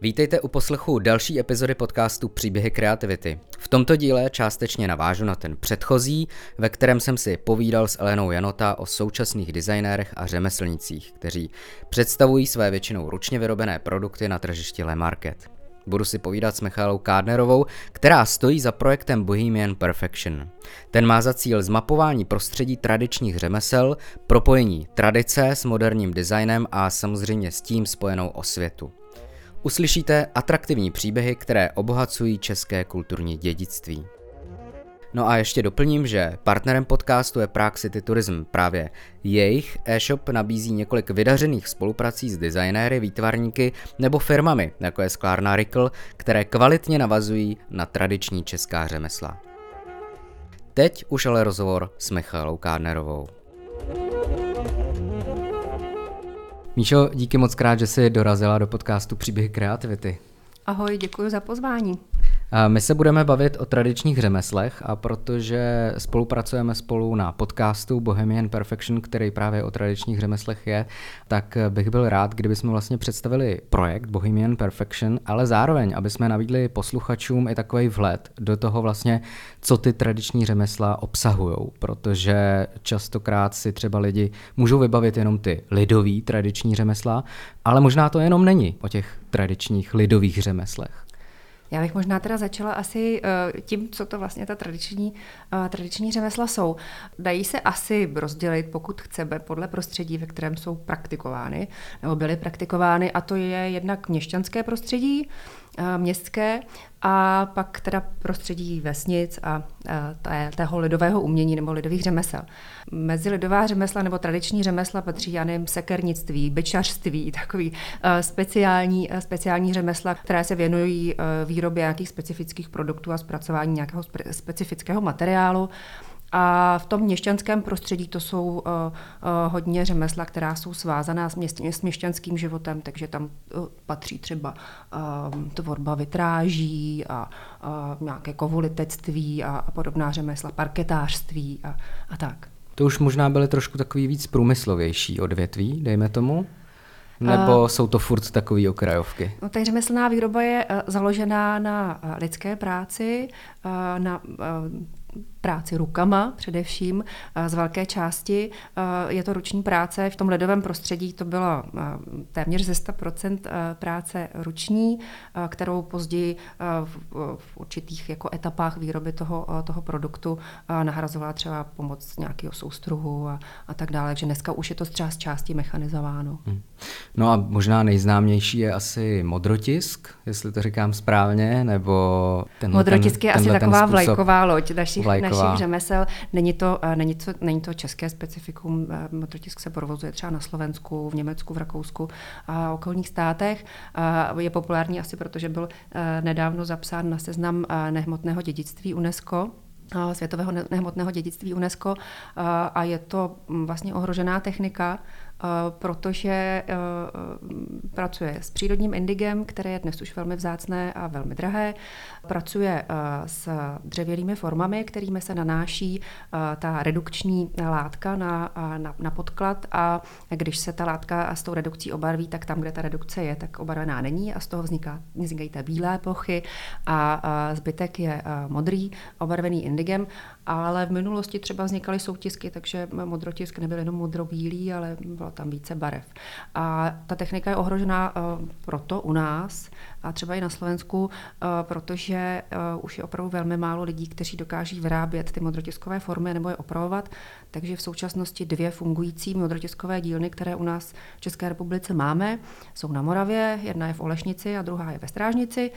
Vítejte u poslechu další epizody podcastu Příběhy kreativity. V tomto díle částečně navážu na ten předchozí, ve kterém jsem si povídal s Elenou Janota o současných designérech a řemeslnicích, kteří představují své většinou ručně vyrobené produkty na tržišti Le Market. Budu si povídat s Michalou Kádnerovou, která stojí za projektem Bohemian Perfection. Ten má za cíl zmapování prostředí tradičních řemesel, propojení tradice s moderním designem a samozřejmě s tím spojenou osvětu. Uslyšíte atraktivní příběhy, které obohacují české kulturní dědictví. No a ještě doplním, že partnerem podcastu je Prague City Tourism. Právě jejich e-shop nabízí několik vydařených spoluprací s designéry, výtvarníky nebo firmami, jako je sklárna Rickle, které kvalitně navazují na tradiční česká řemesla. Teď už ale rozhovor s Michalou Kárnerovou. Míšo, díky moc krát, že jsi dorazila do podcastu Příběhy kreativity. Ahoj, děkuji za pozvání. My se budeme bavit o tradičních řemeslech a protože spolupracujeme spolu na podcastu Bohemian Perfection, který právě o tradičních řemeslech je, tak bych byl rád, kdyby jsme vlastně představili projekt Bohemian Perfection, ale zároveň, aby jsme nabídli posluchačům i takový vhled do toho vlastně, co ty tradiční řemesla obsahují, protože častokrát si třeba lidi můžou vybavit jenom ty lidový tradiční řemesla, ale možná to jenom není o těch tradičních lidových řemeslech. Já bych možná teda začala asi uh, tím, co to vlastně ta tradiční, uh, tradiční řemesla jsou. Dají se asi rozdělit, pokud chceme, podle prostředí, ve kterém jsou praktikovány, nebo byly praktikovány, a to je jednak měšťanské prostředí, uh, městské, a pak teda prostředí vesnic a té, tého lidového umění nebo lidových řemesel. Mezi lidová řemesla nebo tradiční řemesla patří, já nevím, sekernictví, byčařství, takový speciální, speciální řemesla, které se věnují výrobě nějakých specifických produktů a zpracování nějakého specifického materiálu. A v tom měšťanském prostředí to jsou uh, uh, hodně řemesla, která jsou svázaná s, měst, s měšťanským životem, takže tam uh, patří třeba tvorba vitráží a nějaké kovulitectví a, a podobná řemesla, parketářství a, a tak. To už možná byly trošku takový víc průmyslovější odvětví, dejme tomu. Nebo uh, jsou to furt takové okrajovky? No, ta řemeslná výroba je uh, založená na uh, lidské práci, uh, na uh, práci rukama především z velké části. Je to ruční práce. V tom ledovém prostředí to bylo téměř ze 100% práce ruční, kterou později v určitých jako etapách výroby toho, toho produktu nahrazovala třeba pomoc nějakého soustruhu a, a tak dále. Takže dneska už je to třeba z části mechanizováno. Hmm. No a možná nejznámější je asi modrotisk, jestli to říkám správně, nebo ten Modrotisk ten, je asi taková vlajková loď našich, vlajková. Našich řemesel. Není to, eh, není, to, není to české specifikum. Eh, modrotisk se provozuje třeba na Slovensku, v Německu, v Rakousku a okolních státech. Je populární asi proto, že byl eh, nedávno zapsán na seznam nehmotného dědictví UNESCO světového nehmotného dědictví UNESCO a je to mm, vlastně ohrožená technika, Eh, protože eh, pracuje s přírodním indigem, které je dnes už velmi vzácné a velmi drahé. Pracuje eh, s dřevěnými formami, kterými se nanáší ta redukční látka na, na, na podklad a když se ta látka s tou redukcí obarví, tak tam, kde ta redukce je, tak obarvená není a z toho vzniká, vznikají té bílé plochy a zbytek je modrý, obarvený indigem, ale v minulosti třeba vznikaly soutisky, takže modrotisk nebyl jenom modrobílý, ale bylo tam více barev. A ta technika je ohrožená uh, proto u nás a třeba i na Slovensku, uh, protože uh, už je opravdu velmi málo lidí, kteří dokáží vyrábět ty modrotiskové formy nebo je opravovat. Takže v současnosti dvě fungující modrotiskové dílny, které u nás v České republice máme, jsou na Moravě, jedna je v Olešnici a druhá je ve Strážnici,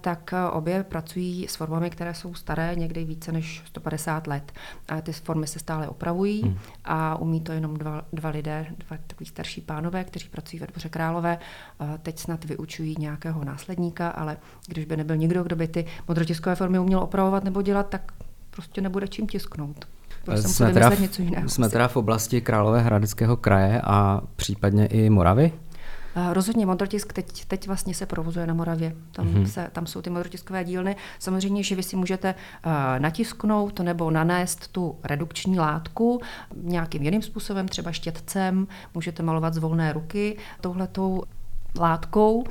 tak obě pracují s formami, které jsou staré, někdy více než 150 let. A ty formy se stále opravují hmm. a umí to jenom dva, dva lidé, dva takový starší pánové, kteří pracují ve Dvoře Králové. Teď snad vyučují nějakého následníka, ale když by nebyl nikdo, kdo by ty modrotiskové formy uměl opravovat nebo dělat, tak prostě nebude čím tisknout. Jsme teda, v, něco jiného. jsme teda v oblasti Královéhradeckého kraje a případně i Moravy? Rozhodně modrotisk teď, teď vlastně se provozuje na Moravě. Tam, mm-hmm. se, tam jsou ty modrotiskové dílny. Samozřejmě, že vy si můžete uh, natisknout nebo nanést tu redukční látku nějakým jiným způsobem, třeba štětcem, můžete malovat z volné ruky. Touhletou látkou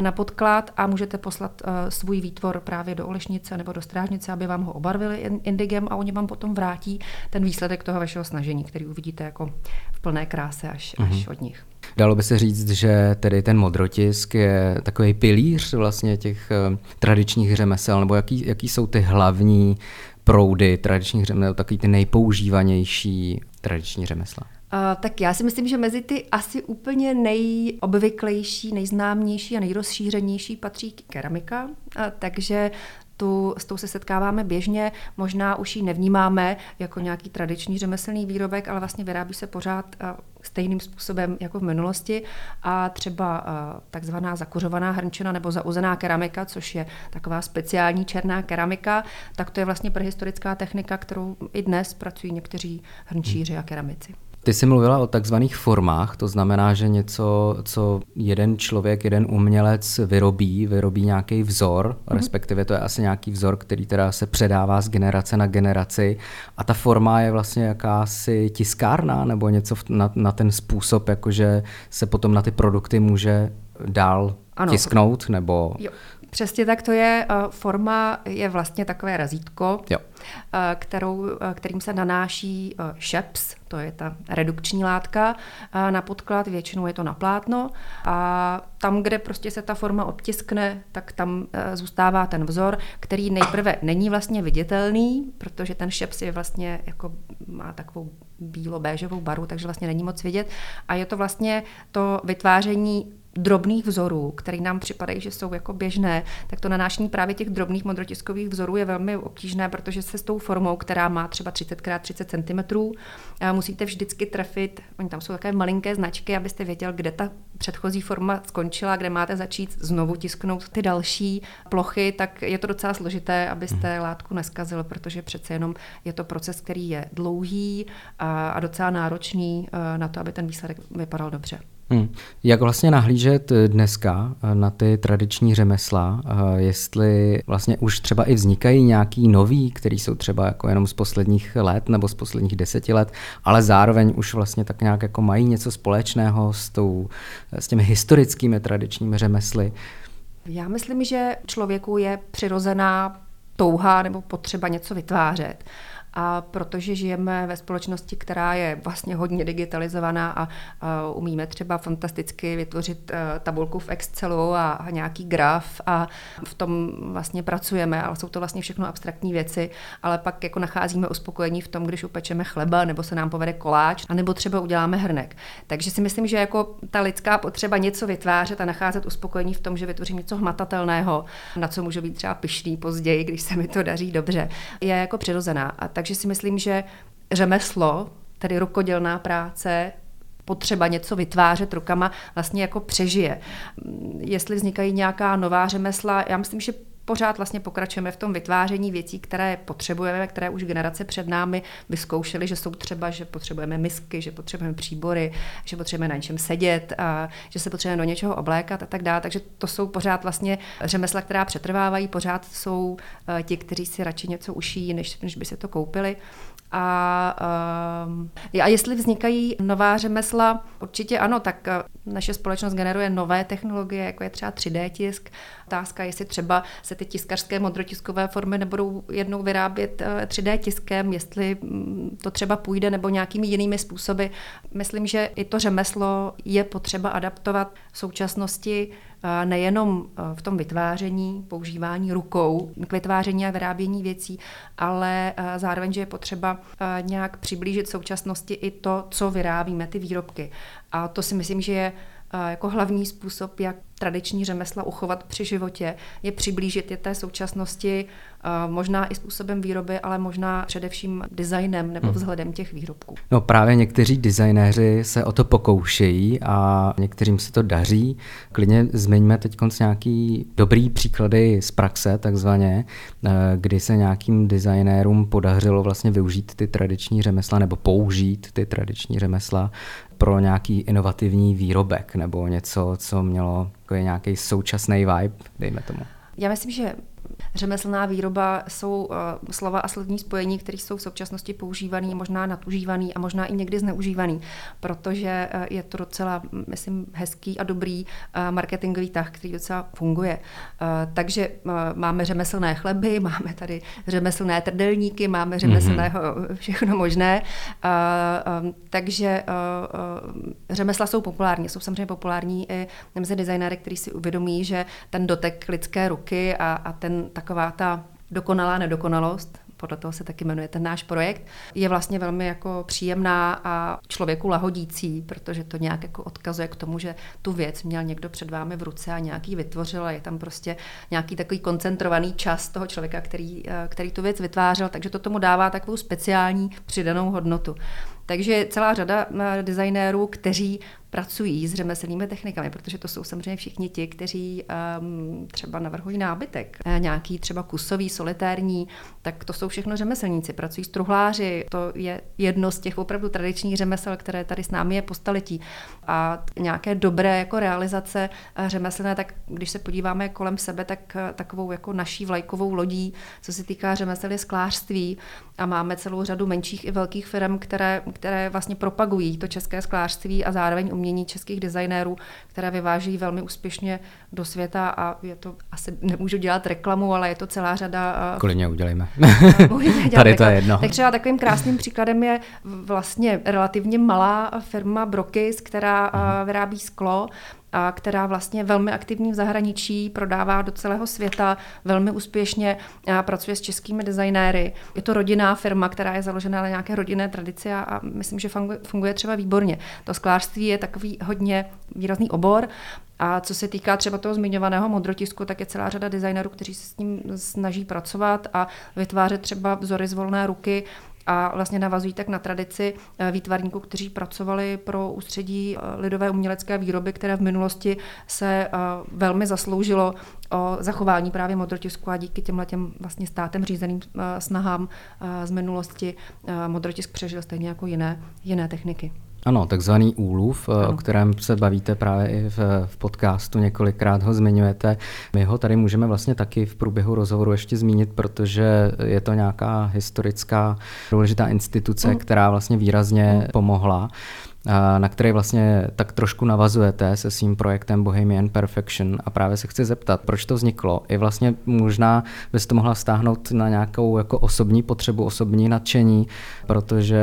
na podklad a můžete poslat svůj výtvor právě do olešnice nebo do strážnice, aby vám ho obarvili indigem a oni vám potom vrátí ten výsledek toho vašeho snažení, který uvidíte jako v plné kráse až, mm-hmm. až od nich. Dalo by se říct, že tedy ten modrotisk je takový pilíř vlastně těch eh, tradičních řemesel, nebo jaký, jaký jsou ty hlavní proudy tradičních řemesel, takový ty nejpoužívanější tradiční řemesla? Uh, tak já si myslím, že mezi ty asi úplně nejobvyklejší, nejznámější a nejrozšířenější patří keramika, uh, takže tu, s tou se setkáváme běžně, možná už ji nevnímáme jako nějaký tradiční řemeslný výrobek, ale vlastně vyrábí se pořád stejným způsobem jako v minulosti a třeba takzvaná zakuřovaná hrnčina nebo zauzená keramika, což je taková speciální černá keramika, tak to je vlastně prehistorická technika, kterou i dnes pracují někteří hrnčíři a keramici. Ty jsi mluvila o takzvaných formách, to znamená, že něco, co jeden člověk, jeden umělec vyrobí, vyrobí nějaký vzor, mm-hmm. respektive to je asi nějaký vzor, který teda se předává z generace na generaci a ta forma je vlastně jakási tiskárna nebo něco na, na ten způsob, jakože se potom na ty produkty může dál ano, tisknout nebo... Jo. Přesně tak to je. Eh, forma je vlastně takové razítko, jo. Eh, kterou, eh, kterým se nanáší šeps, to je ta redukční látka, na podklad, většinou je to na plátno a tam, kde prostě se ta forma odtiskne, tak tam zůstává ten vzor, který nejprve není vlastně viditelný, protože ten šeps je vlastně jako má takovou bílo-béžovou barvu, takže vlastně není moc vidět a je to vlastně to vytváření drobných vzorů, které nám připadají, že jsou jako běžné, tak to nanášení právě těch drobných modrotiskových vzorů je velmi obtížné, protože se s tou formou, která má třeba 30 x 30 cm, musíte vždycky trefit, oni tam jsou takové malinké značky, abyste věděl, kde ta předchozí forma skončila, kde máte začít znovu tisknout ty další plochy, tak je to docela složité, abyste mhm. látku neskazil, protože přece jenom je to proces, který je dlouhý a docela náročný eh, na to, aby ten výsledek vypadal dobře. Hmm. Jak vlastně nahlížet dneska na ty tradiční řemesla, jestli vlastně už třeba i vznikají nějaký nový, který jsou třeba jako jenom z posledních let nebo z posledních deseti let, ale zároveň už vlastně tak nějak jako mají něco společného s, tou, s těmi historickými tradičními řemesly? Já myslím, že člověku je přirozená touha nebo potřeba něco vytvářet. A protože žijeme ve společnosti, která je vlastně hodně digitalizovaná a, a umíme třeba fantasticky vytvořit uh, tabulku v Excelu a, nějaký graf a v tom vlastně pracujeme, ale jsou to vlastně všechno abstraktní věci, ale pak jako nacházíme uspokojení v tom, když upečeme chleba nebo se nám povede koláč, anebo třeba uděláme hrnek. Takže si myslím, že jako ta lidská potřeba něco vytvářet a nacházet uspokojení v tom, že vytvořím něco hmatatelného, na co můžu být třeba pišný později, když se mi to daří dobře, je jako přirozená. A tak takže si myslím, že řemeslo, tedy rukodělná práce, potřeba něco vytvářet rukama, vlastně jako přežije. Jestli vznikají nějaká nová řemesla, já myslím, že pořád vlastně pokračujeme v tom vytváření věcí, které potřebujeme, které už generace před námi vyzkoušely, že jsou třeba, že potřebujeme misky, že potřebujeme příbory, že potřebujeme na něčem sedět, a že se potřebujeme do něčeho oblékat a tak dále. Takže to jsou pořád vlastně řemesla, která přetrvávají, pořád jsou uh, ti, kteří si radši něco ušijí, než, než by se to koupili. A, um, a jestli vznikají nová řemesla, určitě ano, tak eh, naše společnost generuje nové technologie, jako je třeba 3D tisk. Otázka, jestli třeba se ty tiskařské modrotiskové formy nebudou jednou vyrábět 3D eh, tiskem, jestli mm, to třeba půjde nebo nějakými jinými způsoby. Myslím, že i to řemeslo je potřeba adaptovat v současnosti nejenom e, v tom vytváření, používání rukou k vytváření a vyrábění věcí, ale e, zároveň, že je potřeba e, nějak přiblížit současnosti i to, co vyrábíme, ty výrobky. A to si myslím, že je jako hlavní způsob, jak tradiční řemesla uchovat při životě, je přiblížit je té současnosti možná i způsobem výroby, ale možná především designem nebo hmm. vzhledem těch výrobků. No právě někteří designéři se o to pokoušejí a některým se to daří. Klidně zmiňme teď nějaký dobrý příklady z praxe, takzvaně, eh, kdy se nějakým designérům podařilo vlastně využít ty tradiční řemesla nebo použít ty tradiční řemesla pro nějaký inovativní výrobek nebo něco, co mělo jako nějaký současný vibe, dejme tomu. Já myslím, že Řemeslná výroba jsou slova a slovní spojení, které jsou v současnosti používané, možná nadužívaný a možná i někdy zneužívaný, protože je to docela, myslím, hezký a dobrý marketingový tah, který docela funguje. Takže máme řemeslné chleby, máme tady řemeslné trdelníky, máme řemeslného mm-hmm. všechno možné. Takže řemesla jsou populární, jsou samozřejmě populární i mezi designéry, kteří si uvědomí, že ten dotek lidské ruky a, a ten taková ta dokonalá nedokonalost, podle toho se taky jmenuje ten náš projekt, je vlastně velmi jako příjemná a člověku lahodící, protože to nějak jako odkazuje k tomu, že tu věc měl někdo před vámi v ruce a nějaký vytvořil a je tam prostě nějaký takový koncentrovaný čas toho člověka, který, eh, který tu věc vytvářel, takže to tomu dává takovou speciální přidanou hodnotu. Takže celá řada eh, designérů, kteří pracují s řemeslnými technikami, protože to jsou samozřejmě všichni ti, kteří um, třeba navrhují nábytek, eh, nějaký třeba kusový, solitérní, tak to jsou všechno řemeslníci, pracují s truhláři, to je jedno z těch opravdu tradičních řemesel, které tady s námi je po staletí. A nějaké dobré jako realizace eh, řemeslné, tak když se podíváme kolem sebe, tak takovou jako naší vlajkovou lodí, co se týká řemesel je sklářství a máme celou řadu menších i velkých firm, které které vlastně propagují to české sklářství a zároveň umění českých designérů, které vyváží velmi úspěšně do světa a je to, asi nemůžu dělat reklamu, ale je to celá řada... Klidně udělejme. Tady to je jedno. Tak třeba takovým krásným příkladem je vlastně relativně malá firma Brokis, která uh-huh. vyrábí sklo a která vlastně velmi aktivní v zahraničí, prodává do celého světa, velmi úspěšně a pracuje s českými designéry. Je to rodinná firma, která je založena na nějaké rodinné tradici a, a myslím, že funguje, třeba výborně. To sklářství je takový hodně výrazný obor a co se týká třeba toho zmiňovaného modrotisku, tak je celá řada designerů, kteří se s ním snaží pracovat a vytvářet třeba vzory z volné ruky a vlastně navazují tak na tradici eh, výtvarníků, kteří pracovali pro ústředí eh, lidové umělecké výroby, které v minulosti se eh, velmi zasloužilo o zachování právě modrotisku a díky těmhle těm vlastně státem řízeným snahám z minulosti modrotisk přežil stejně jako jiné, jiné techniky. Ano, takzvaný úluv, ano. o kterém se bavíte právě i v, v podcastu, několikrát ho zmiňujete. My ho tady můžeme vlastně taky v průběhu rozhovoru ještě zmínit, protože je to nějaká historická důležitá instituce, uh. která vlastně výrazně uh. pomohla na který vlastně tak trošku navazujete se svým projektem Bohemian Perfection a právě se chci zeptat, proč to vzniklo. I vlastně možná byste to mohla stáhnout na nějakou jako osobní potřebu, osobní nadšení, protože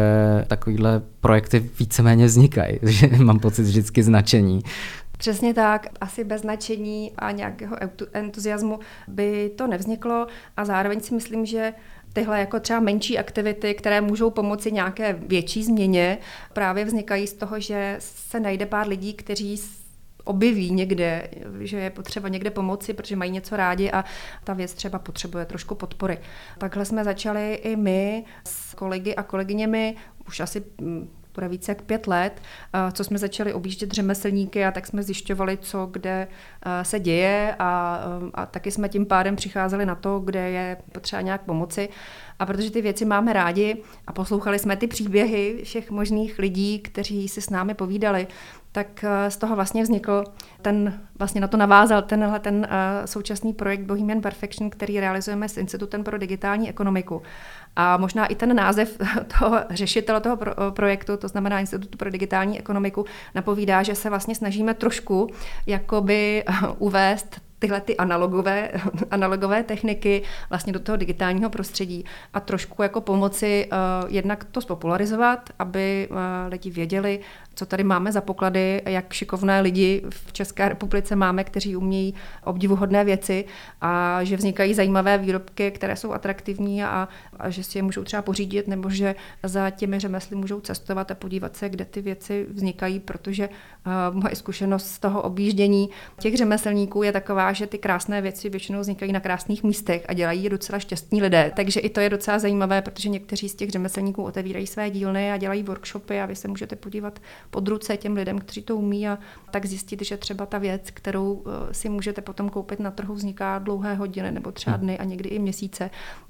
takovýhle projekty víceméně vznikají, že mám pocit vždycky značení. Přesně tak, asi bez značení a nějakého entuziasmu by to nevzniklo a zároveň si myslím, že tyhle jako třeba menší aktivity, které můžou pomoci nějaké větší změně, právě vznikají z toho, že se najde pár lidí, kteří objeví někde, že je potřeba někde pomoci, protože mají něco rádi a ta věc třeba potřebuje trošku podpory. Takhle jsme začali i my s kolegy a kolegyněmi už asi bude více jak pět let, co jsme začali objíždět řemeslníky a tak jsme zjišťovali, co kde se děje a, a taky jsme tím pádem přicházeli na to, kde je potřeba nějak pomoci. A protože ty věci máme rádi a poslouchali jsme ty příběhy všech možných lidí, kteří si s námi povídali, tak z toho vlastně vznikl ten, vlastně na to navázal tenhle ten současný projekt Bohemian Perfection, který realizujeme s Institutem pro digitální ekonomiku. A možná i ten název toho řešitele toho pro, projektu, to znamená Institutu pro digitální ekonomiku, napovídá, že se vlastně snažíme trošku jakoby uvést tyhle ty analogové, analogové techniky vlastně do toho digitálního prostředí a trošku jako pomoci uh, jednak to spopularizovat, aby uh, lidi věděli, co tady máme za poklady, jak šikovné lidi v České republice máme, kteří umějí obdivuhodné věci a že vznikají zajímavé výrobky, které jsou atraktivní a, a že si je můžou třeba pořídit nebo že za těmi řemesly můžou cestovat a podívat se, kde ty věci vznikají, protože uh, moje zkušenost z toho objíždění těch řemeslníků je taková, že ty krásné věci většinou vznikají na krásných místech a dělají je docela šťastní lidé. Takže i to je docela zajímavé, protože někteří z těch řemeslníků otevírají své dílny a dělají workshopy a vy se můžete podívat pod ruce těm lidem, kteří to umí a tak zjistit, že třeba ta věc, kterou eh, si můžete potom koupit na trhu, vzniká dlouhé hodiny nebo třeba dny a někdy i měsíce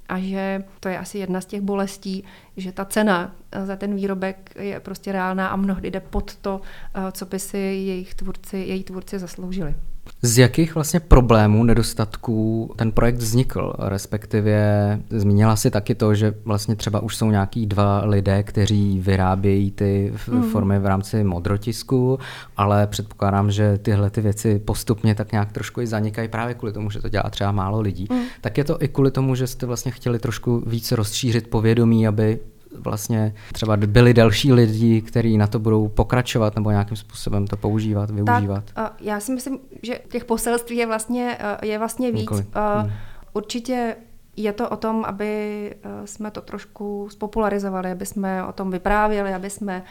a že to je asi jedna z těch bolestí, že ta cena eh, za ten výrobek je prostě reálná a mnohdy jde pod to, eh, co by si jejich tvůrci, její tvůrci zasloužili. Z jakých vlastně problémů, nedostatků ten projekt vznikl? Respektive zmínila si taky to, že vlastně třeba už jsou nějaký dva lidé, kteří vyrábějí ty mm. formy v rámci modrotisku, ale předpokládám, že tyhle ty věci postupně tak nějak trošku i zanikají právě kvůli tomu, že to dělá třeba málo lidí. Mm. Tak je to i kvůli tomu, že jste vlastně chtěli trošku více rozšířit povědomí, aby vlastně třeba byli další lidi, kteří na to budou pokračovat nebo nějakým způsobem to používat, využívat? Tak, já si myslím, že těch poselství je vlastně, je vlastně víc. Nikoli. Hmm. Určitě je to o tom, aby jsme to trošku spopularizovali, aby jsme o tom vyprávěli, aby jsme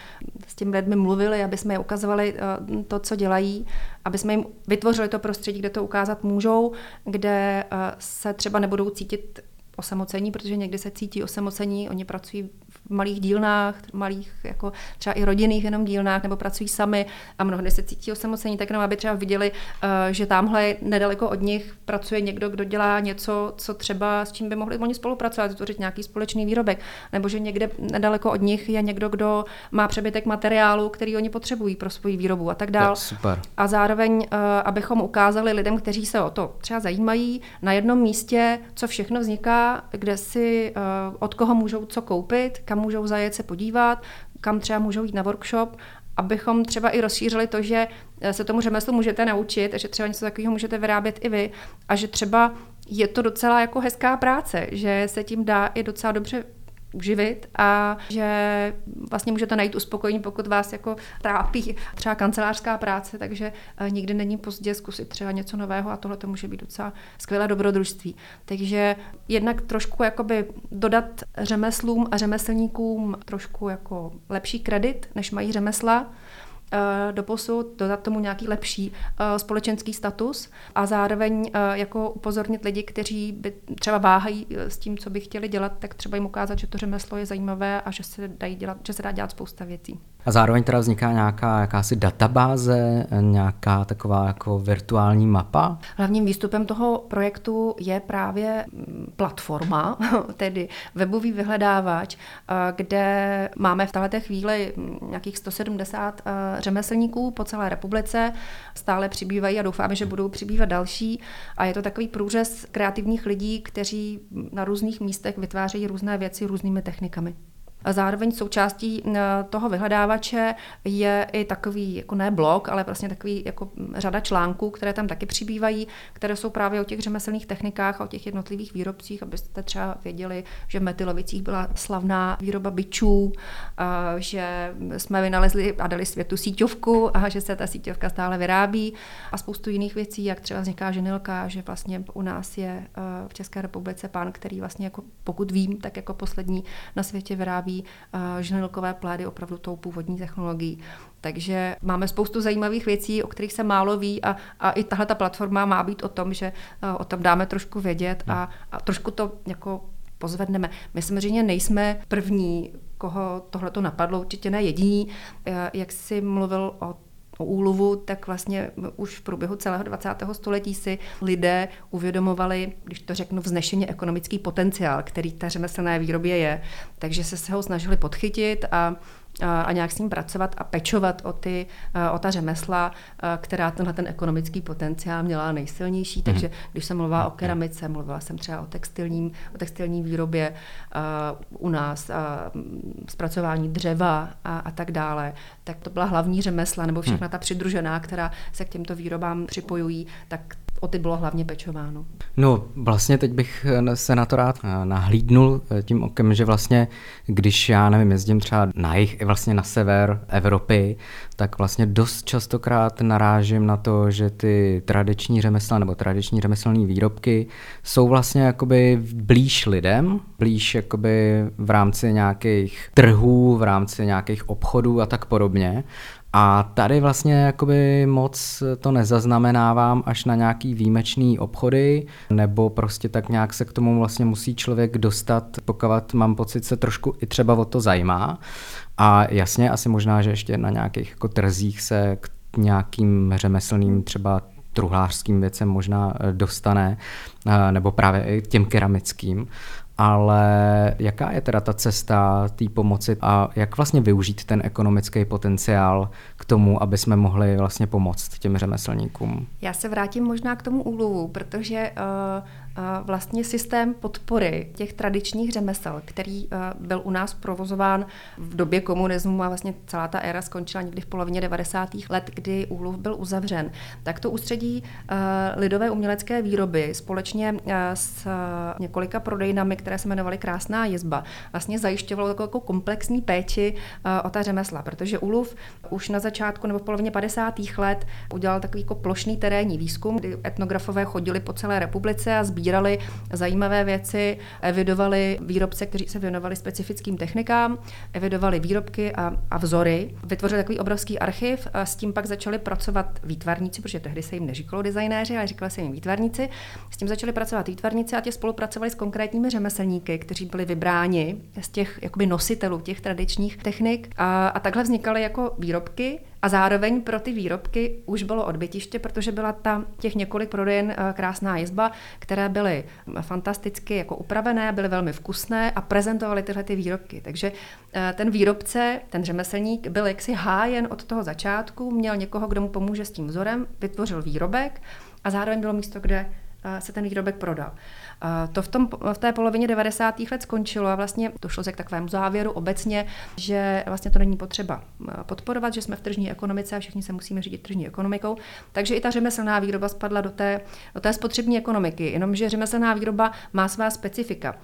s těmi lidmi mluvili, aby jsme je ukazovali to, co dělají, aby jsme jim vytvořili to prostředí, kde to ukázat můžou, kde se třeba nebudou cítit osamocení, protože někdy se cítí osamocení, oni pracují malých dílnách, malých jako třeba i rodinných jenom dílnách, nebo pracují sami a mnohdy se cítí osamocení, tak jenom aby třeba viděli, eh, že tamhle nedaleko od nich pracuje někdo, kdo dělá něco, co třeba s čím by mohli oni spolupracovat, vytvořit nějaký společný výrobek, nebo že někde nedaleko od nich je někdo, kdo má přebytek materiálu, který oni potřebují pro svoji výrobu a tak dále. Super. A zároveň, eh, abychom ukázali lidem, kteří se o to třeba zajímají, na jednom místě, co všechno vzniká, kde si eh, od koho můžou co koupit, kam můžou zajet se podívat, kam třeba můžou jít na workshop, abychom třeba i rozšířili to, že eh, se tomu řemeslu můžete naučit, že třeba něco takového můžete vyrábět i vy a že třeba je to docela jako hezká práce, že se tím dá i docela dobře uživit a že vlastně můžete najít uspokojení, pokud vás jako trápí třeba kancelářská práce, takže eh, nikdy není pozdě zkusit třeba něco nového a tohle to může být docela skvělé dobrodružství. Takže jednak trošku jakoby dodat řemeslům a řemeslníkům trošku jako lepší kredit, než mají řemesla, Eh, do posud, dodat tomu nějaký lepší eh, společenský status a zároveň eh, jako upozornit lidi, kteří by třeba váhají s tím, co by chtěli dělat, tak třeba jim ukázat, že to řemeslo je zajímavé a že se, dají dělat, že se dá dělat spousta věcí. A zároveň teda vzniká nějaká jakási databáze, nějaká taková jako virtuální mapa? Hlavním výstupem toho projektu je právě mm, platforma, tedy webový vyhledávač, kde máme v této chvíli mm, nějakých 170 řemeslníků po celé republice. Stále přibývají a doufáme, že budou přibývat další. A je to takový průřez kreativních lidí, kteří na různých místech vytvářejí různé věci různými technikami. A zároveň součástí toho vyhledávače je i takový, jako ne blog, ale vlastně takový jako řada článků, které tam taky přibývají, které jsou právě o těch řemeslných technikách a o těch jednotlivých výrobcích, abyste třeba věděli, že v Metylovicích byla slavná výroba byčů, že jsme vynalezli a dali světu síťovku a že se ta síťovka stále vyrábí. A spoustu jiných věcí, jak třeba vzniká ženilka, že vlastně u nás je v České republice pán, který vlastně jako, pokud vím, tak jako poslední na světě vyrábí vyrábí uh, žnilkové plédy opravdu tou původní technologií. Takže máme spoustu zajímavých věcí, o kterých se málo ví a, a i tahle ta platforma má být o tom, že uh, o tom dáme trošku vědět a, a trošku to jako pozvedneme. My samozřejmě nejsme první, koho tohle to napadlo, určitě ne jediní. Eh, jak jsi mluvil o o úlovu, tak vlastně už v průběhu celého 20. století si lidé uvědomovali, když to řeknu, vznešeně ekonomický potenciál, který ta řemeslné výrobě je. Takže se se ho snažili podchytit a a nějak s ním pracovat a pečovat o, ty, o ta řemesla, která tenhle ten ekonomický potenciál měla nejsilnější. Mm. Takže když jsem mluvila o keramice, mluvila jsem třeba o, textilním, o textilní výrobě u nás, zpracování dřeva a, a tak dále, tak to byla hlavní řemesla nebo všechna mhm. ta přidružená, která se k těmto výrobám připojují, tak o ty bylo hlavně pečováno. No, vlastně teď bych eh, se na to rád eh, nahlídnul eh, tím okem, že vlastně, když já nevím, jezdím třeba na jich, i vlastně na sever Evropy, tak vlastně dost častokrát narážím na to, že ty tradiční řemesla nebo tradiční řemeslné výrobky jsou vlastně jakoby blíž lidem, blíž jakoby v rámci nějakých trhů, v rámci nějakých obchodů a tak podobně. A tady vlastně jakoby moc to nezaznamenávám až na nějaký výjimečný obchody, nebo prostě tak nějak se k tomu vlastně musí člověk dostat, pokud mám pocit, se trošku i třeba o to zajímá. A jasně, asi možná, že ještě na nějakých jako trzích se k nějakým řemeslným třeba truhlářským věcem možná dostane, nebo právě i těm keramickým ale jaká je teda ta cesta té pomoci a jak vlastně využít ten ekonomický potenciál k tomu, aby jsme mohli vlastně pomoct těm řemeslníkům? Já se vrátím možná k tomu úlovu, protože uh, vlastně systém podpory těch tradičních řemesel, který byl u nás provozován v době komunismu a vlastně celá ta éra skončila někdy v polovině 90. let, kdy úluv byl uzavřen, tak to ústředí lidové umělecké výroby společně s několika prodejnami, které se jmenovaly Krásná jezba, vlastně zajišťovalo takovou jako komplexní péči o ta řemesla, protože úluv už na začátku nebo v polovině 50. let udělal takový jako plošný terénní výzkum, kdy etnografové chodili po celé republice a sbírali zajímavé věci, evidovali výrobce, kteří se věnovali specifickým technikám, evidovali výrobky a, a vzory. Vytvořili takový obrovský archiv a s tím pak začali pracovat výtvarníci, protože tehdy se jim neříkalo designéři, ale říkalo se jim výtvarníci. S tím začali pracovat výtvarníci a tě spolupracovali s konkrétními řemeslníky, kteří byli vybráni z těch jakoby nositelů těch tradičních technik. A, a takhle vznikaly jako výrobky, a zároveň pro ty výrobky už bylo odbytiště, protože byla ta těch několik prodejen eh, krásná jezba, které byly fantasticky jako upravené, byly velmi vkusné a prezentovaly tyhle ty výrobky. Takže eh, ten výrobce, ten řemeslník byl jaksi hájen od toho začátku, měl někoho, kdo mu pomůže s tím vzorem, vytvořil výrobek a zároveň bylo místo, kde eh, se ten výrobek prodal. To v, tom, v té polovině 90. let skončilo a vlastně došlo se k takovému závěru obecně, že vlastně to není potřeba podporovat, že jsme v tržní ekonomice a všichni se musíme řídit tržní ekonomikou. Takže i ta řemeslná výroba spadla do té, do té spotřební ekonomiky, jenomže řemeslná výroba má svá specifika.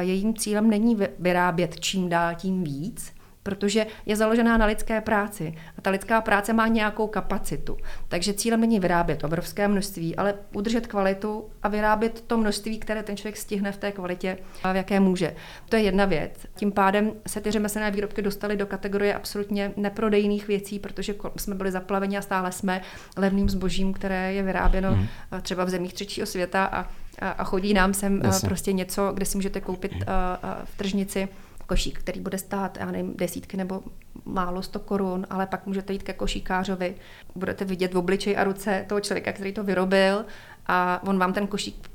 Jejím cílem není vyrábět čím dál tím víc, protože je založená na lidské práci a ta lidská práce má nějakou kapacitu. Takže cílem není vyrábět obrovské množství, ale udržet kvalitu a vyrábět to množství, které ten člověk stihne v té kvalitě, v jaké může. To je jedna věc. Tím pádem se ty řemeslné výrobky dostaly do kategorie absolutně neprodejných věcí, protože jsme byli zaplaveni a stále jsme levným zbožím, které je vyráběno hmm. třeba v zemích třetího světa a, a chodí nám sem Jasně. prostě něco, kde si můžete koupit v tržnici košík, který bude stát, já nevím, desítky nebo málo sto korun, ale pak můžete jít ke košíkářovi, budete vidět v obličeji a ruce toho člověka, který to vyrobil a on vám ten košík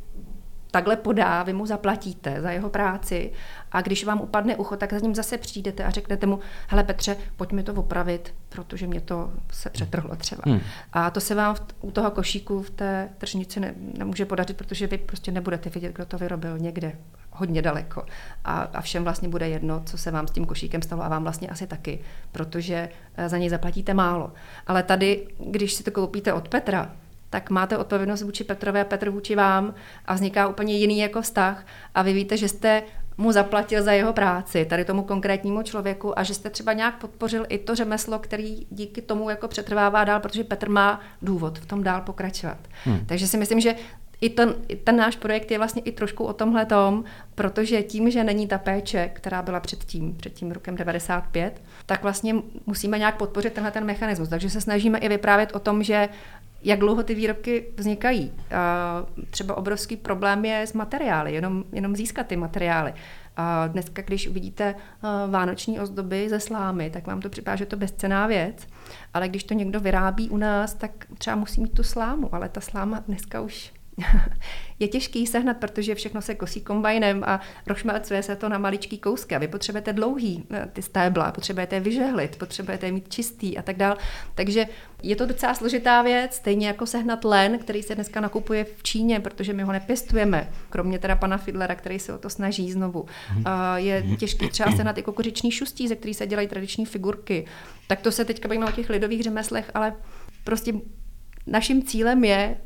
takhle podá, vy mu zaplatíte za jeho práci a když vám upadne ucho, tak za ním zase přijdete a řeknete mu, hele Petře, pojď mi to opravit, protože mě to se přetrhlo třeba. Hmm. A to se vám v, u toho košíku v té tržnici ne, nemůže podařit, protože vy prostě nebudete vidět, kdo to vyrobil někde hodně daleko. A, a všem vlastně bude jedno, co se vám s tím košíkem stalo a vám vlastně asi taky, protože eh, za něj zaplatíte málo. Ale tady, když si to koupíte od Petra, tak máte odpovědnost vůči Petrovi a Petr vůči vám a vzniká úplně jiný jako vztah a vy víte, že jste mu zaplatil za jeho práci, tady tomu konkrétnímu člověku a že jste třeba nějak podpořil i to řemeslo, který díky tomu jako přetrvává dál, protože Petr má důvod v tom dál pokračovat. Hmm. Takže si myslím, že i ten, i ten náš projekt je vlastně i trošku o tomhle tom, protože tím, že není ta péče, která byla předtím, před tím rokem 95, tak vlastně musíme nějak podpořit tenhle ten mechanismus. Takže se snažíme i vyprávět o tom, že jak dlouho ty výrobky vznikají. Třeba obrovský problém je s materiály, jenom, jenom získat ty materiály. A dneska, když uvidíte vánoční ozdoby ze slámy, tak vám to připadá, že to bezcená věc. Ale když to někdo vyrábí u nás, tak třeba musí mít tu slámu, ale ta sláma dneska už je těžký sehnat, protože všechno se kosí kombajnem a rošmelcuje se to na maličký kousky a vy potřebujete dlouhý eh, ty stébla, potřebujete vyžehlit, potřebujete mít čistý a tak dál. Takže je to docela složitá věc, stejně jako sehnat len, který se dneska nakupuje v Číně, protože my ho nepěstujeme, kromě teda pana Fidlera, který se o to snaží znovu. Mhm. Je těžké třeba sehnat i kukuřiční šustí, ze kterých se dělají tradiční figurky. Tak to se teďka bavíme o těch lidových řemeslech, ale prostě naším cílem je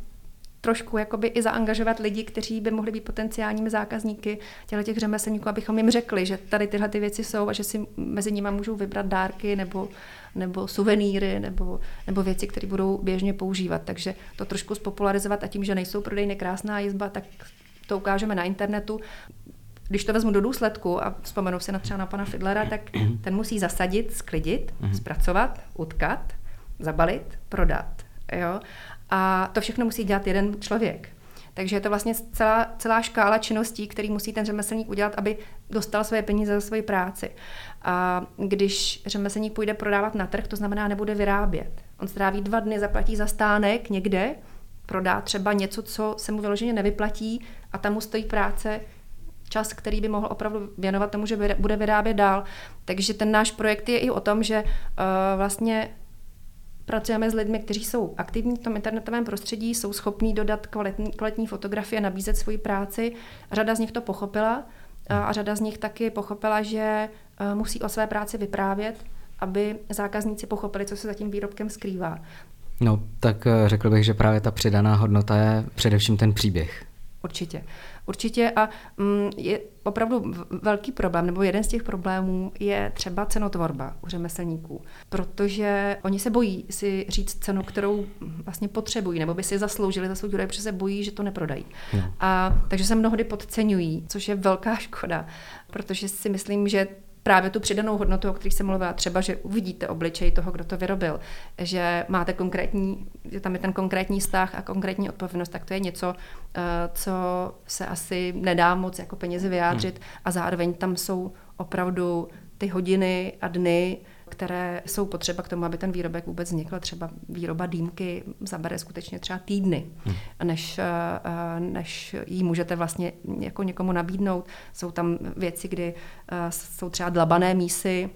trošku jakoby i zaangažovat lidi, kteří by mohli být potenciálními zákazníky těchto těch řemeslníků, abychom jim řekli, že tady tyhle ty věci jsou a že si mezi nimi můžou vybrat dárky nebo, nebo suvenýry nebo, nebo věci, které budou běžně používat. Takže to trošku spopularizovat a tím, že nejsou prodejny krásná jizba, tak to ukážeme na internetu. Když to vezmu do důsledku a vzpomenu si na třeba na pana Fidlera, tak ten musí zasadit, sklidit, mhm. zpracovat, utkat, zabalit, prodat. Jo? A to všechno musí dělat jeden člověk. Takže je to vlastně celá, celá škála činností, který musí ten řemeslník udělat, aby dostal své peníze za svoji práci. A když řemeslník půjde prodávat na trh, to znamená nebude vyrábět. On stráví dva dny, zaplatí za stánek někde, prodá třeba něco, co se mu vyloženě nevyplatí a tam mu stojí práce čas, který by mohl opravdu věnovat tomu, že bude vyrábět dál. Takže ten náš projekt je i o tom, že uh, vlastně pracujeme s lidmi, kteří jsou aktivní v tom internetovém prostředí, jsou schopní dodat kvalitní, kvalitní fotografie, nabízet svoji práci. Řada z nich to pochopila a řada z nich taky pochopila, že uh, musí o své práci vyprávět, aby zákazníci pochopili, co se za tím výrobkem skrývá. No, tak eh, řekl bych, že právě ta přidaná hodnota je především ten příběh. Určitě. Určitě a mm, je opravdu velký problém, nebo jeden z těch problémů je třeba cenotvorba u řemeslníků, protože oni se bojí si říct cenu, kterou vlastně potřebují, nebo by si zasloužili za svůj výrobek, protože se bojí, že to neprodají. Hmm. A, takže se mnohdy podceňují, což je velká škoda, protože si myslím, že právě tu přidanou hodnotu, o které jsem mluvila, třeba, že uvidíte obličej toho, kdo to vyrobil, že máte konkrétní, že tam je ten konkrétní vztah a konkrétní odpovědnost, tak to je něco, eh, co se asi nedá moc jako penězi vyjádřit hmm. a zároveň tam jsou opravdu ty hodiny a dny, které jsou potřeba k tomu, aby ten výrobek vůbec vznikl. Třeba výroba dýmky zabere skutečně třeba týdny, hmm. než, eh, eh, než ji můžete vlastně jako někomu nabídnout. Jsou tam věci, kdy eh, jsou třeba dlabané mísy,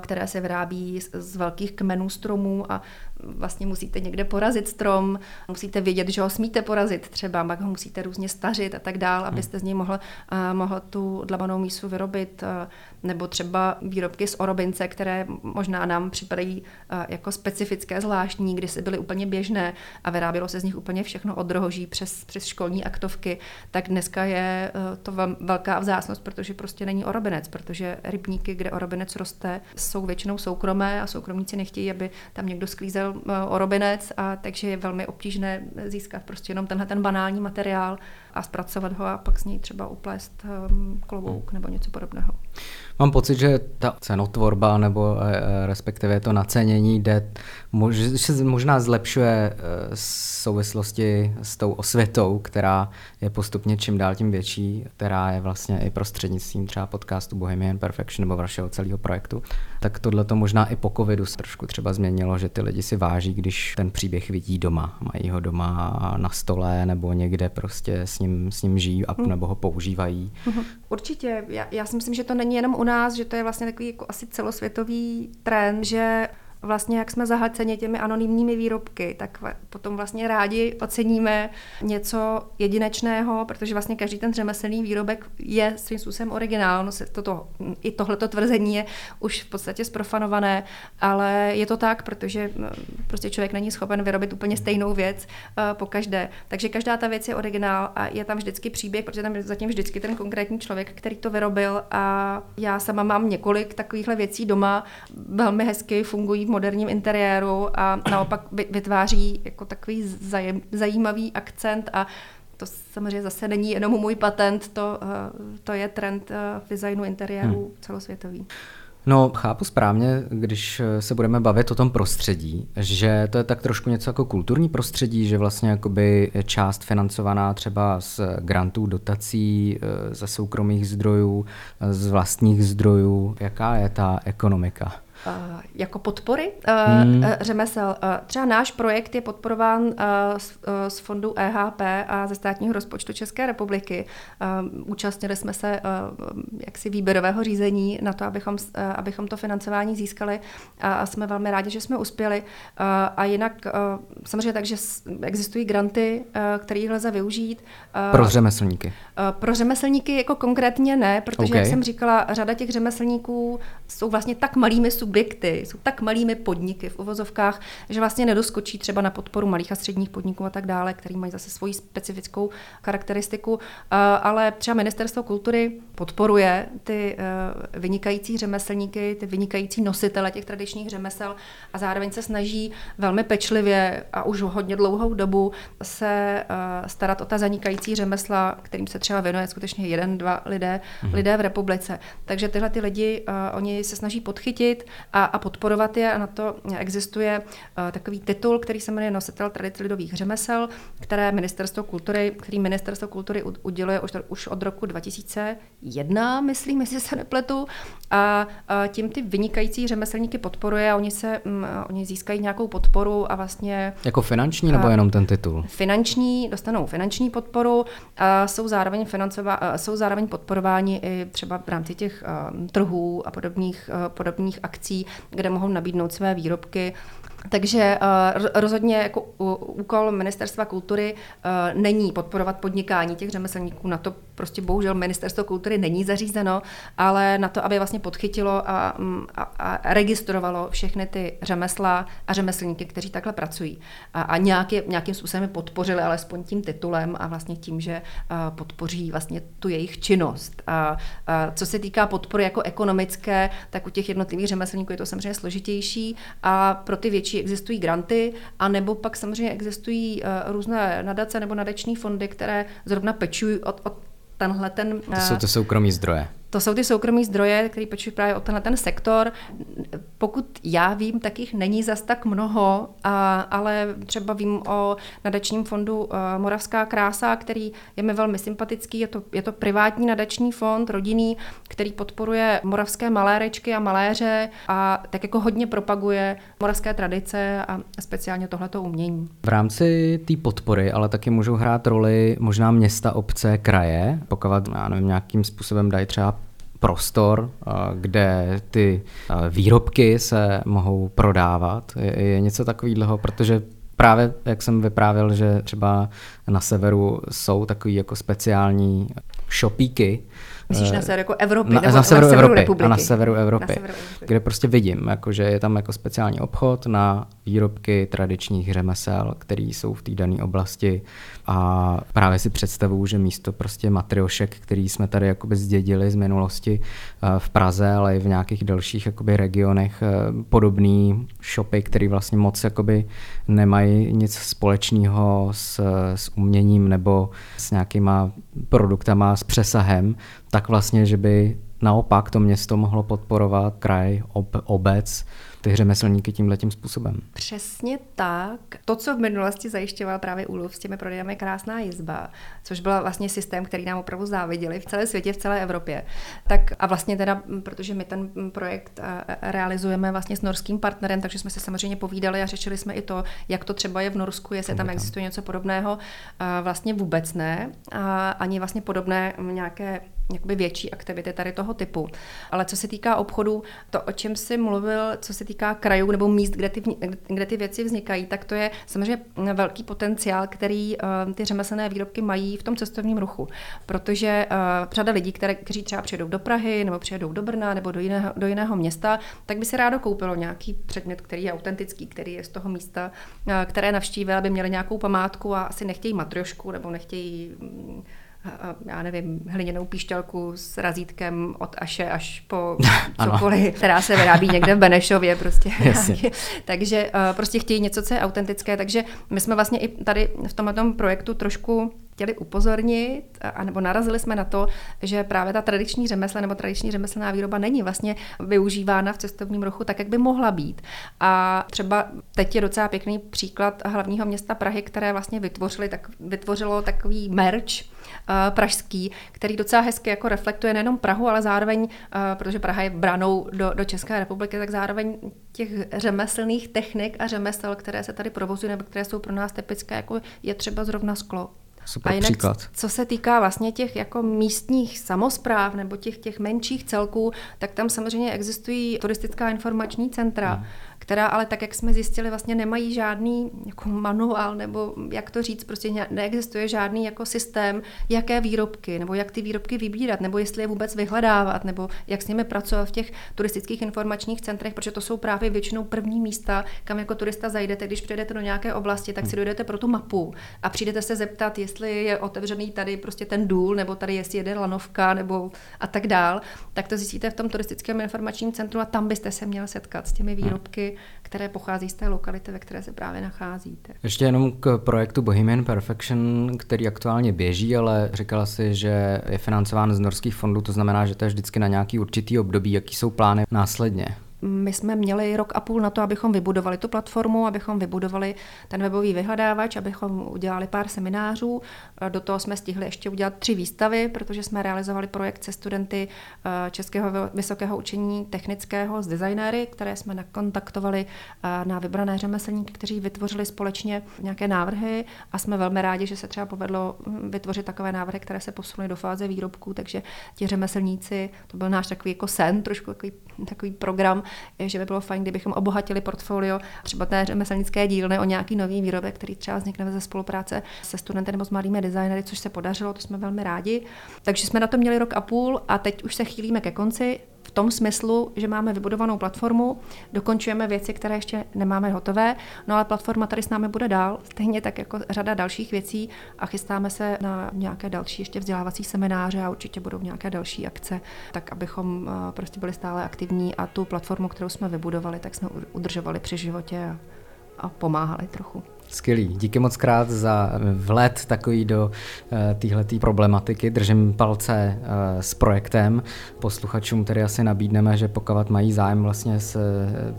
které se vyrábí z, z velkých kmenů stromů a vlastně musíte někde porazit strom, musíte vědět, že ho smíte porazit třeba, pak ho musíte různě stařit a tak dál, abyste z něj mohl, uh, mohl tu dlabanou mísu vyrobit, uh, nebo třeba výrobky z orobince, které možná nám připadají uh, jako specifické, zvláštní, kdy se byly úplně běžné a vyrábělo se z nich úplně všechno od rohoží přes, přes školní aktovky, tak dneska je to velká vzácnost, protože prostě není orobinec, protože rybníky, kde orobinec roste, jsou většinou soukromé a soukromníci nechtějí, aby tam někdo sklízel Eh, orobinec, a takže je velmi obtížné získat prostě jenom tenhle ten banální materiál a zpracovat ho a pak z něj třeba uplést um, klobouk nebo něco podobného. Mám pocit, že ta cenotvorba nebo e, respektive to nacenění jde, mož, se možná zlepšuje e, souvislosti s tou osvětou, která je postupně čím dál tím větší, která je vlastně i prostřednictvím třeba podcastu Bohemian Perfection nebo vašeho celého projektu. Tak tohle to možná i po covidu se trošku třeba změnilo, že ty lidi si váží, když ten příběh vidí doma. Mají ho doma na stole nebo někde prostě s ním, s ním žijí a, hmm. nebo ho používají. Mhm. Určitě. Já, já si myslím, že to není jenom u nás, že to je vlastně takový jako asi celosvětový trend, že vlastně jak jsme zahlceni těmi anonymními výrobky, tak potom vlastně rádi oceníme něco jedinečného, protože vlastně každý ten řemeslný výrobek je svým způsobem originál. No toto, I tohleto tvrzení je už v podstatě sprofanované, ale je to tak, protože prostě člověk není schopen vyrobit úplně stejnou věc uh, po každé. Takže každá ta věc je originál a je tam vždycky příběh, protože tam je zatím vždycky ten konkrétní člověk, který to vyrobil a já sama mám několik takovýchhle věcí doma, velmi hezky fungují v moderním interiéru a naopak vytváří jako takový zajímavý akcent a to samozřejmě zase není jenom můj patent, to, eh, to je trend eh, v designu interiéru hmm. celosvětový. No, chápu správně, když se budeme bavit o tom prostředí, že to je tak trošku něco jako kulturní prostředí, že vlastně jakoby část financovaná třeba z grantů, dotací, eh, ze soukromých zdrojů, z vlastních zdrojů. Jaká je ta ekonomika? Eh, jako podpory hmm. Eh, řemesel. Eh, třeba náš projekt je podporován z fondu EHP a ze státního rozpočtu České republiky. Účastnili jsme se jaksi výběrového řízení na to, abychom, abychom to financování získali a jsme velmi rádi, že jsme uspěli. A jinak samozřejmě tak, že existují granty, které lze využít. Pro řemeslníky? Pro řemeslníky jako konkrétně ne, protože, okay. jak jsem říkala, řada těch řemeslníků jsou vlastně tak malými subjekty, subjekty, jsou tak malými podniky v uvozovkách, že vlastně nedoskočí třeba na podporu malých a středních podniků a tak dále, který mají zase svoji specifickou charakteristiku. Ale třeba Ministerstvo kultury podporuje ty eh, vynikající řemeslníky, ty vynikající nositele těch tradičních řemesel a zároveň se snaží velmi pečlivě a už hodně dlouhou dobu se eh, starat o ta zanikající řemesla, kterým se třeba věnuje skutečně jeden, dva lidé, mm lidé v republice. Takže tyhle ty lidi, oni se snaží podchytit a, a podporovat je. A na to existuje uh, takový titul, který se jmenuje Nositel tradic lidových řemesel, které ministerstvo kultury, který ministerstvo kultury uděluje už, už od roku 2001, myslím, jestli se nepletu. A, a tím ty vynikající řemeslníky podporuje a oni se, um, oni získají nějakou podporu a vlastně... Jako finanční nebo jenom ten titul? Finanční, dostanou finanční podporu a jsou zároveň, financová, jsou zároveň podporováni i třeba v rámci těch uh, trhů a podobných, uh, podobných akcí, kde mohou nabídnout své výrobky takže uh, rozhodně jako úkol Ministerstva kultury uh, není podporovat podnikání těch řemeslníků. Na to prostě bohužel Ministerstvo kultury není zařízeno, ale na to, aby vlastně podchytilo a, mm, a, a registrovalo všechny ty řemesla a řemeslníky, kteří takhle pracují. A, a nějaký, nějakým způsobem podpořili alespoň tím titulem a vlastně tím, že podpoří vlastně tu jejich činnost. A, a co se týká podpory jako ekonomické, tak u těch jednotlivých řemeslníků je to samozřejmě složitější a pro ty větší existují granty, a nebo pak samozřejmě existují uh, různé nadace nebo nadační fondy, které zrovna pečují od, od tenhle ten... To jsou ty soukromí zdroje. To jsou ty soukromí zdroje, které pečují právě o tenhle ten sektor. Pokud já vím, tak jich není zas tak mnoho, a, ale třeba vím o nadačním fondu uh, Moravská krása, který je mi velmi sympatický. Je to, je to privátní nadační fond, rodinný, který podporuje moravské malérečky a maléře a tak jako hodně propaguje moravské tradice a speciálně tohleto umění. V rámci té podpory ale taky můžou hrát roli možná města, obce, kraje, pokud já nevím, nějakým způsobem dají třeba prostor, kde ty výrobky se mohou prodávat. Je, je něco takového, protože právě, jak jsem vyprávěl, že třeba na severu jsou takový jako speciální shopíky, Myslíš na severu jako Evropy? Na, nebo na severu, na severu Evropy. Republiky. A na severu Evropy. Na severu Evropy. Kde prostě vidím, jako, že je tam jako speciální obchod na výrobky tradičních řemesel, které jsou v té dané oblasti. A právě si představuju, že místo prostě matriošek, který jsme tady jakoby zdědili z minulosti eh, v Praze, ale i v nějakých dalších jakoby regionech, eh, podobný shopy, které vlastně moc jakoby nemají nic společného s, s uměním nebo s nějakýma produktama s přesahem, tak vlastně, že by naopak to město mohlo podporovat kraj, ob, obec, ty řemeslníky tímhle tím způsobem. Přesně tak. To, co v minulosti zajišťoval právě Úlov s těmi prodejami Krásná jizba, což byl vlastně systém, který nám opravdu záviděli v celé světě, v celé Evropě. Tak a vlastně teda, protože my ten projekt realizujeme vlastně s norským partnerem, takže jsme se samozřejmě povídali a řešili jsme i to, jak to třeba je v Norsku, jestli tam existuje něco podobného. Vlastně vůbec ne. A ani vlastně podobné nějaké jakoby větší aktivity tady toho typu. Ale co se týká obchodu, to, o čem jsi mluvil, co se týká krajů nebo míst, kde ty, kde ty věci vznikají, tak to je samozřejmě velký potenciál, který uh, ty řemeslné výrobky mají v tom cestovním ruchu. Protože uh, řada lidí, které, kteří třeba přijedou do Prahy nebo přijedou do Brna nebo do jiného, do jiného města, tak by si rádo koupilo nějaký předmět, který je autentický, který je z toho místa, uh, které navštívili, aby měli nějakou památku a asi nechtějí matriošku nebo nechtějí um, já nevím, hliněnou píšťalku s razítkem od Aše až po cokoliv, která se vyrábí někde v Benešově prostě. takže prostě chtějí něco, co je autentické, takže my jsme vlastně i tady v tomto projektu trošku chtěli upozornit, anebo narazili jsme na to, že právě ta tradiční řemesla nebo tradiční řemeslná výroba není vlastně využívána v cestovním ruchu tak, jak by mohla být. A třeba teď je docela pěkný příklad hlavního města Prahy, které vlastně vytvořili, tak, vytvořilo takový merch, pražský, který docela hezky jako reflektuje nejenom Prahu, ale zároveň, uh, protože Praha je branou do, do České republiky, tak zároveň těch řemeslných technik a řemesel, které se tady provozují nebo které jsou pro nás typické, jako je třeba zrovna sklo. Super a jinak, příklad. co se týká vlastně těch jako místních samozpráv nebo těch, těch menších celků, tak tam samozřejmě existují turistická informační centra, hmm která ale tak, jak jsme zjistili, vlastně nemají žádný jako manuál, nebo jak to říct, prostě neexistuje žádný jako systém, jaké výrobky, nebo jak ty výrobky vybírat, nebo jestli je vůbec vyhledávat, nebo jak s nimi pracovat v těch turistických informačních centrech, protože to jsou právě většinou první místa, kam jako turista zajdete, když přijdete do nějaké oblasti, tak si dojdete pro tu mapu a přijdete se zeptat, jestli je otevřený tady prostě ten důl, nebo tady jestli jede lanovka, nebo a tak dál, tak to zjistíte v tom turistickém informačním centru a tam byste se měl setkat s těmi výrobky, které pochází z té lokality, ve které se právě nacházíte. Ještě jenom k projektu Bohemian Perfection, který aktuálně běží, ale říkala si, že je financován z norských fondů, to znamená, že to je vždycky na nějaký určitý období. Jaký jsou plány následně? My jsme měli rok a půl na to, abychom vybudovali tu platformu, abychom vybudovali ten webový vyhledávač, abychom udělali pár seminářů. Do toho jsme stihli ještě udělat tři výstavy, protože jsme realizovali projekt se studenty eh, Českého vysokého učení technického s designéry, které jsme nakontaktovali eh, na vybrané řemeslníky, kteří vytvořili společně nějaké návrhy a jsme velmi rádi, že se třeba povedlo hm, vytvořit takové návrhy, které se posunuly do fáze výrobků, takže ti řemeslníci, to byl náš takový jako sen, trošku takový, takový program, že by bylo fajn, kdybychom obohatili portfolio třeba té řemeslnické dílny o nějaký nový výrobek, který třeba vznikne ze spolupráce se studenty nebo s mladými designery, což se podařilo, to jsme velmi rádi. Takže jsme na to měli rok a půl a teď už se chýlíme ke konci v tom smyslu, že máme vybudovanou platformu, dokončujeme věci, které ještě nemáme hotové, no ale platforma tady s námi bude dál, stejně tak jako řada dalších věcí a chystáme se na nějaké další ještě vzdělávací semináře a určitě budou nějaké další akce, tak abychom eh, prostě byli stále aktivní a tu platformu, kterou jsme vybudovali, tak jsme udržovali při životě a, a pomáhali trochu. Skvělý. Díky moc krát za vlet takový do uh, téhleté problematiky. Držím palce uh, s projektem. Posluchačům tedy asi nabídneme, že pokud mají zájem vlastně se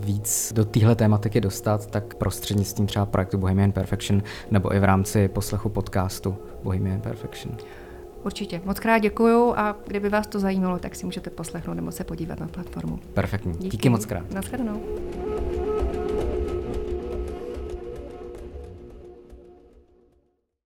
víc do téhle tématiky dostat, tak prostřednictvím třeba projektu Bohemian Perfection nebo i v rámci poslechu podcastu Bohemian Perfection. Určitě. Moc krát děkuju a kdyby vás to zajímalo, tak si můžete poslechnout nebo se podívat na platformu. Perfektní. Díky, Díky moc krát. Naschledanou.